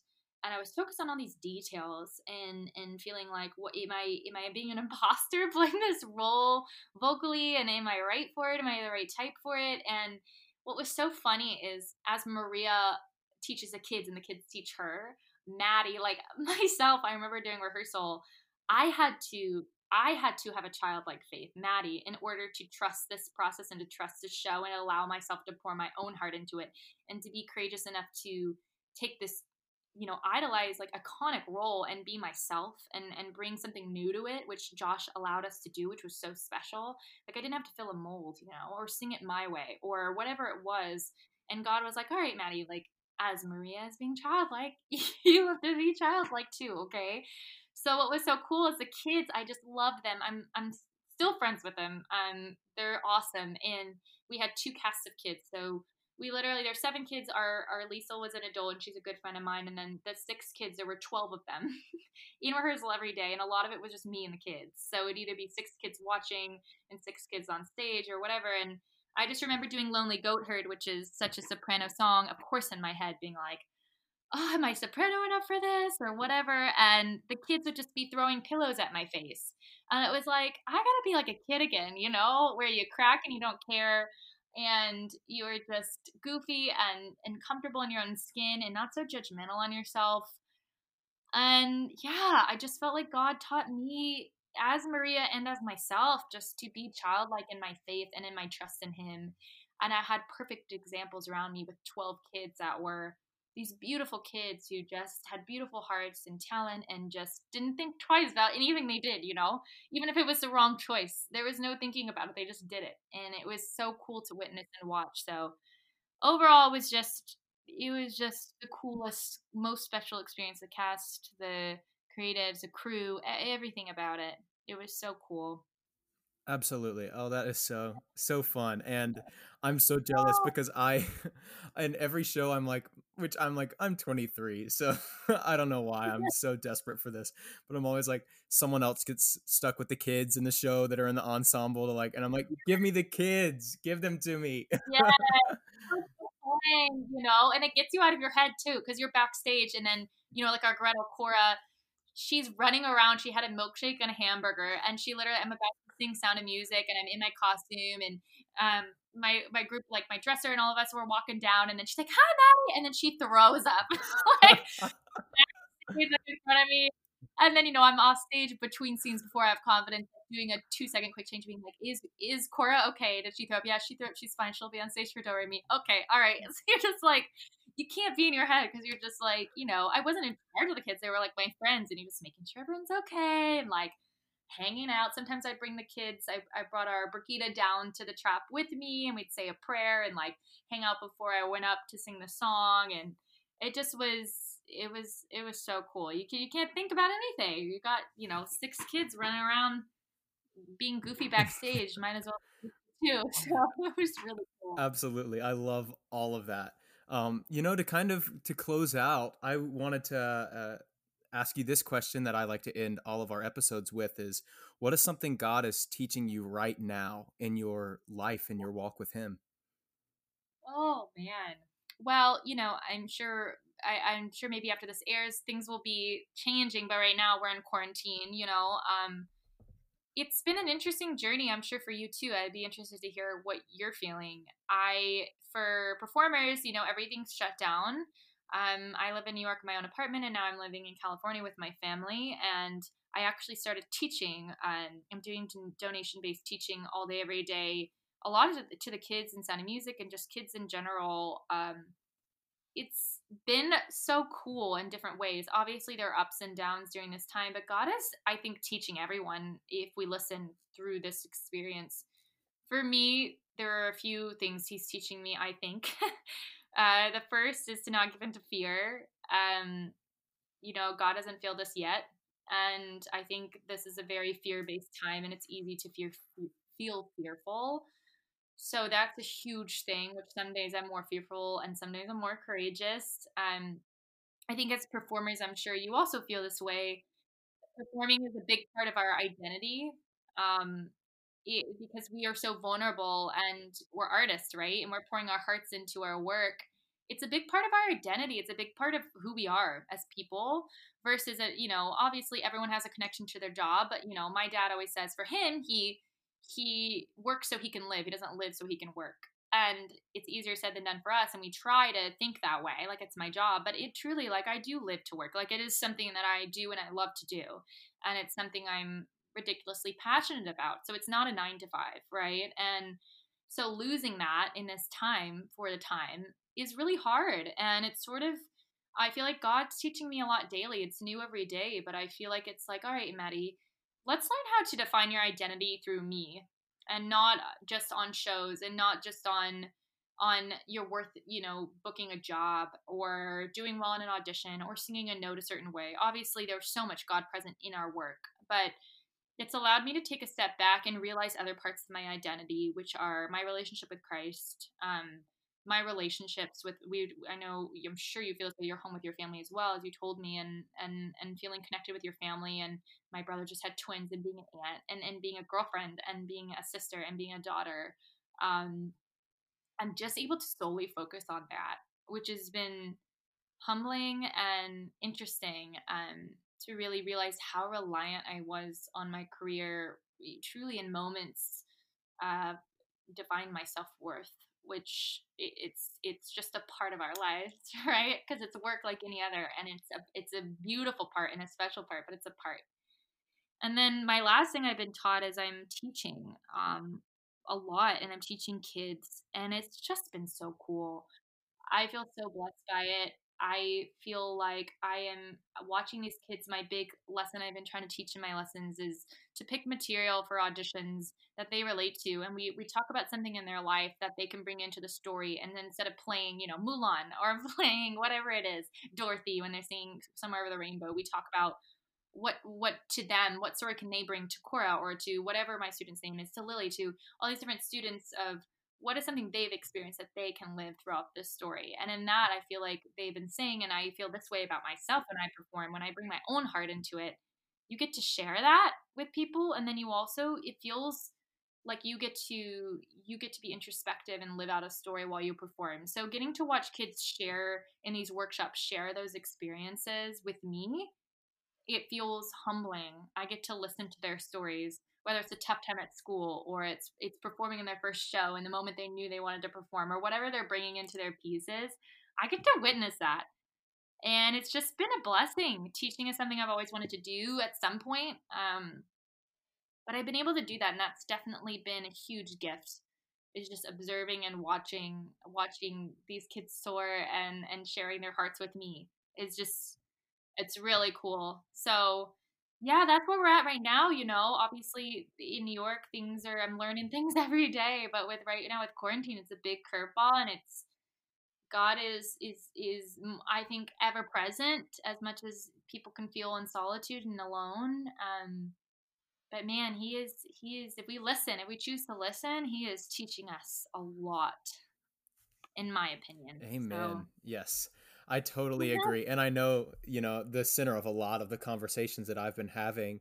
and I was focused on all these details and and feeling like what am I am I being an imposter playing this role vocally and am I right for it am I the right type for it and what was so funny is as Maria teaches the kids and the kids teach her Maddie like myself I remember doing rehearsal I had to I had to have a childlike faith, Maddie, in order to trust this process and to trust the show and allow myself to pour my own heart into it and to be courageous enough to take this, you know, idolize like iconic role and be myself and and bring something new to it, which Josh allowed us to do, which was so special. Like I didn't have to fill a mold, you know, or sing it my way or whatever it was. And God was like, "All right, Maddie, like as Maria is being childlike, you have to be childlike too, okay?" So what was so cool is the kids. I just love them. I'm I'm still friends with them. Um, they're awesome, and we had two casts of kids. So we literally there's seven kids. Our our Liesl was an adult, and she's a good friend of mine. And then the six kids, there were twelve of them in rehearsal every day, and a lot of it was just me and the kids. So it'd either be six kids watching and six kids on stage or whatever. And I just remember doing Lonely Goatherd, which is such a soprano song, of course, in my head, being like, oh, am I soprano enough for this or whatever? And the kids would just be throwing pillows at my face. And it was like, I gotta be like a kid again, you know, where you crack and you don't care and you're just goofy and, and comfortable in your own skin and not so judgmental on yourself. And yeah, I just felt like God taught me as Maria and as myself just to be childlike in my faith and in my trust in Him. And I had perfect examples around me with 12 kids that were these beautiful kids who just had beautiful hearts and talent and just didn't think twice about anything they did, you know? Even if it was the wrong choice, there was no thinking about it. They just did it. And it was so cool to witness and watch. So overall, it was just it was just the coolest, most special experience. The cast, the creatives, the crew, everything about it. It was so cool. Absolutely. Oh, that is so so fun. And I'm so jealous oh. because I in every show I'm like which I'm like I'm 23. So I don't know why I'm so desperate for this. But I'm always like someone else gets stuck with the kids in the show that are in the ensemble to like and I'm like give me the kids. Give them to me. Yeah. you know, and it gets you out of your head too cuz you're backstage and then, you know, like our Gretel Cora she's running around. She had a milkshake and a hamburger, and she literally, I'm about to sing Sound of Music, and I'm in my costume, and um, my my group, like my dresser, and all of us were walking down, and then she's like, "Hi, Maddie," and then she throws up like in front of me. And then you know I'm off stage between scenes before I have confidence, doing a two second quick change, being like, "Is is Cora okay? Did she throw up? Yeah, she threw up. She's fine. She'll be on stage for Mi. Okay, all right." So you're just like, you can't be in your head because you're just like, you know, I wasn't in charge of the kids; they were like my friends, and you just making sure everyone's okay and like hanging out. Sometimes I'd bring the kids. I, I brought our Brigitta down to the trap with me and we'd say a prayer and like hang out before I went up to sing the song. And it just was, it was, it was so cool. You, can, you can't think about anything. You got, you know, six kids running around being goofy backstage. Might as well too. So it was really cool. Absolutely. I love all of that. Um, you know, to kind of to close out, I wanted to uh, ask you this question that I like to end all of our episodes with is what is something God is teaching you right now in your life in your walk with him? Oh man. Well, you know, I'm sure I, am sure maybe after this airs things will be changing, but right now we're in quarantine, you know. Um it's been an interesting journey, I'm sure for you too. I'd be interested to hear what you're feeling. I for performers, you know, everything's shut down. Um, I live in New York in my own apartment, and now I'm living in California with my family. And I actually started teaching. Um, I'm doing donation based teaching all day, every day, a lot of to the kids in Sound of Music and just kids in general. Um, it's been so cool in different ways. Obviously, there are ups and downs during this time, but God is, I think, teaching everyone if we listen through this experience. For me, there are a few things He's teaching me, I think. uh, the first is to not give in to fear. Um, you know, God hasn't failed us yet. And I think this is a very fear based time, and it's easy to fear, feel fearful. So that's a huge thing, which some days I'm more fearful and some days I'm more courageous. Um, I think as performers, I'm sure you also feel this way. Performing is a big part of our identity um, it, because we are so vulnerable and we're artists, right? And we're pouring our hearts into our work. It's a big part of our identity. It's a big part of who we are as people versus, a, you know, obviously everyone has a connection to their job. But, you know, my dad always says for him, he he works so he can live. He doesn't live so he can work. And it's easier said than done for us. And we try to think that way, like it's my job. But it truly, like, I do live to work. Like, it is something that I do and I love to do. And it's something I'm ridiculously passionate about. So it's not a nine to five, right? And so losing that in this time for the time is really hard. And it's sort of, I feel like God's teaching me a lot daily. It's new every day, but I feel like it's like, all right, Maddie, let's learn how to define your identity through me and not just on shows and not just on on your worth you know booking a job or doing well in an audition or singing a note a certain way. Obviously there's so much god present in our work but it's allowed me to take a step back and realize other parts of my identity which are my relationship with christ um, my relationships with we I know I'm sure you feel though you're home with your family as well as you told me and and and feeling connected with your family and my brother just had twins and being an aunt and and being a girlfriend and being a sister and being a daughter um I'm just able to solely focus on that which has been humbling and interesting um to really realize how reliant I was on my career truly in moments uh define my self-worth which it's it's just a part of our lives right? Because it's work like any other and it's a it's a beautiful part and a special part but it's a part. And then my last thing i've been taught is i'm teaching um, a lot and i'm teaching kids and it's just been so cool. I feel so blessed by it I feel like I am watching these kids. My big lesson I've been trying to teach in my lessons is to pick material for auditions that they relate to. And we, we talk about something in their life that they can bring into the story. And then instead of playing, you know, Mulan or playing whatever it is, Dorothy, when they're singing Somewhere Over the Rainbow, we talk about what what to them what story can they bring to cora or to whatever my student's name is to lily to all these different students of what is something they've experienced that they can live throughout this story? And in that i feel like they've been saying and i feel this way about myself when i perform when i bring my own heart into it you get to share that with people and then you also it feels like you get to you get to be introspective and live out a story while you perform. So getting to watch kids share in these workshops share those experiences with me it feels humbling. I get to listen to their stories whether it's a tough time at school or it's it's performing in their first show and the moment they knew they wanted to perform or whatever they're bringing into their pieces i get to witness that. And it's just been a blessing. Teaching is something i've always wanted to do at some point um, but i've been able to do that and that's definitely been a huge gift is just observing and watching watching these kids soar and and sharing their hearts with me is just it's really cool. So yeah, that's where we're at right now. You know, obviously in New York, things are, I'm learning things every day, but with right now with quarantine, it's a big curveball and it's, God is, is, is, I think, ever present as much as people can feel in solitude and alone. Um, but man, he is, he is, if we listen, if we choose to listen, he is teaching us a lot, in my opinion. Amen. So, yes. I totally agree. And I know, you know, the center of a lot of the conversations that I've been having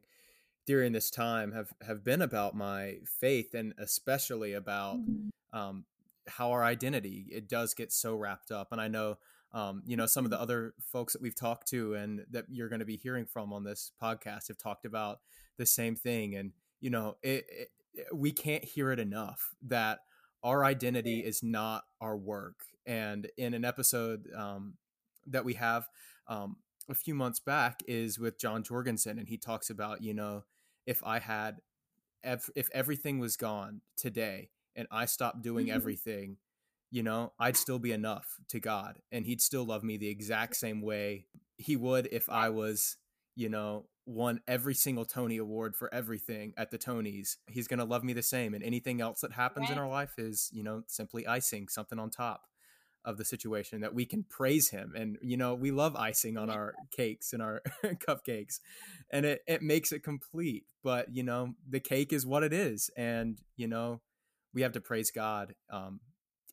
during this time have have been about my faith and especially about mm-hmm. um, how our identity it does get so wrapped up. And I know um, you know some of the other folks that we've talked to and that you're going to be hearing from on this podcast have talked about the same thing and you know it, it, we can't hear it enough that our identity is not our work and in an episode um, that we have um, a few months back is with john jorgensen and he talks about you know if i had if if everything was gone today and i stopped doing mm-hmm. everything you know, I'd still be enough to God and he'd still love me the exact same way he would if I was, you know, won every single Tony award for everything at the Tonys. He's going to love me the same and anything else that happens right. in our life is, you know, simply icing, something on top of the situation that we can praise him and you know we love icing on our cakes and our cupcakes and it, it makes it complete but you know the cake is what it is and you know we have to praise god um,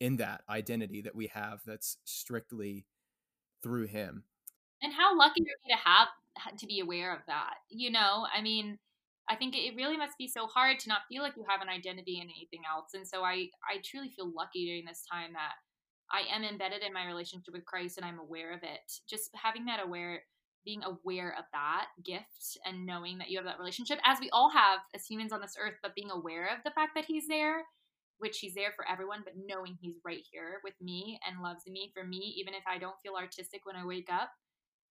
in that identity that we have that's strictly through him. And how lucky are we to have to be aware of that you know? I mean i think it really must be so hard to not feel like you have an identity in anything else and so i i truly feel lucky during this time that i am embedded in my relationship with christ and i'm aware of it just having that aware being aware of that gift and knowing that you have that relationship as we all have as humans on this earth but being aware of the fact that he's there which he's there for everyone, but knowing he's right here with me and loves me for me, even if I don't feel artistic when I wake up,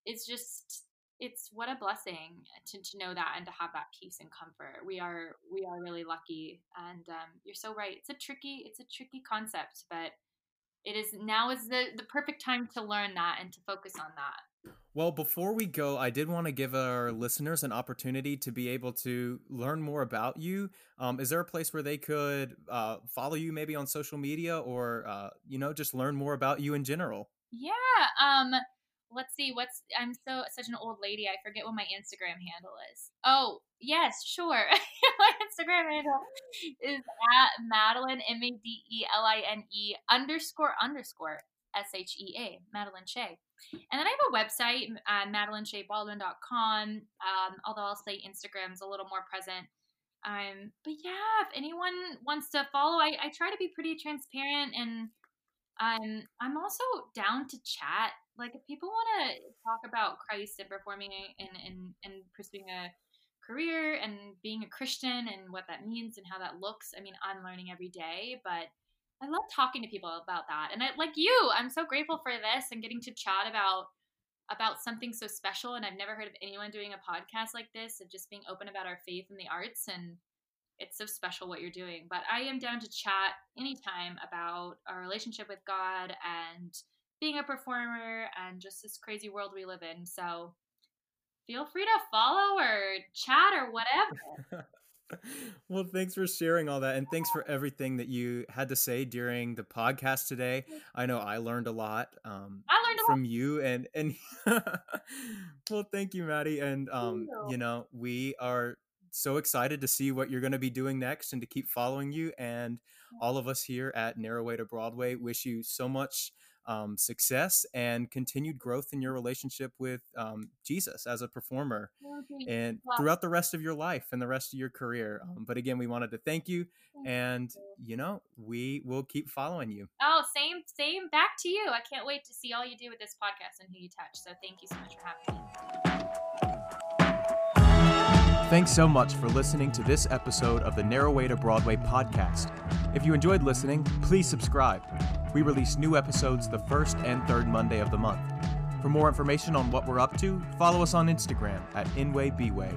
it's just it's what a blessing to, to know that and to have that peace and comfort. We are we are really lucky, and um, you're so right. It's a tricky it's a tricky concept, but it is now is the the perfect time to learn that and to focus on that. Well, before we go, I did want to give our listeners an opportunity to be able to learn more about you. Um, is there a place where they could uh, follow you, maybe on social media, or uh, you know, just learn more about you in general? Yeah. Um, let's see. What's I'm so such an old lady. I forget what my Instagram handle is. Oh, yes, sure. my Instagram handle is at Madeline M A D E L I N E underscore underscore S H E A Madeline Shea. And then I have a website, uh, madelinesheaBaldwin.com, um, although I'll say Instagram's a little more present. Um, but yeah, if anyone wants to follow, I, I try to be pretty transparent and um, I'm also down to chat. Like if people want to talk about Christ and performing and, and, and pursuing a career and being a Christian and what that means and how that looks, I mean, I'm learning every day, but I love talking to people about that. And I, like you, I'm so grateful for this and getting to chat about about something so special and I've never heard of anyone doing a podcast like this of just being open about our faith and the arts and it's so special what you're doing. But I am down to chat anytime about our relationship with God and being a performer and just this crazy world we live in. So feel free to follow or chat or whatever. well, thanks for sharing all that. And thanks for everything that you had to say during the podcast today. I know I learned a lot um, I learned from lot. you. And, and well, thank you, Maddie. And, um, you know, we are so excited to see what you're going to be doing next and to keep following you. And all of us here at Narrow Way to Broadway wish you so much um, success and continued growth in your relationship with um, Jesus as a performer okay. and wow. throughout the rest of your life and the rest of your career. Um, but again, we wanted to thank you and you know, we will keep following you. Oh, same, same back to you. I can't wait to see all you do with this podcast and who you touch. So thank you so much for having me. Thanks so much for listening to this episode of the Narrow Way to Broadway podcast. If you enjoyed listening, please subscribe. We release new episodes the first and third Monday of the month. For more information on what we're up to, follow us on Instagram at InwayBway.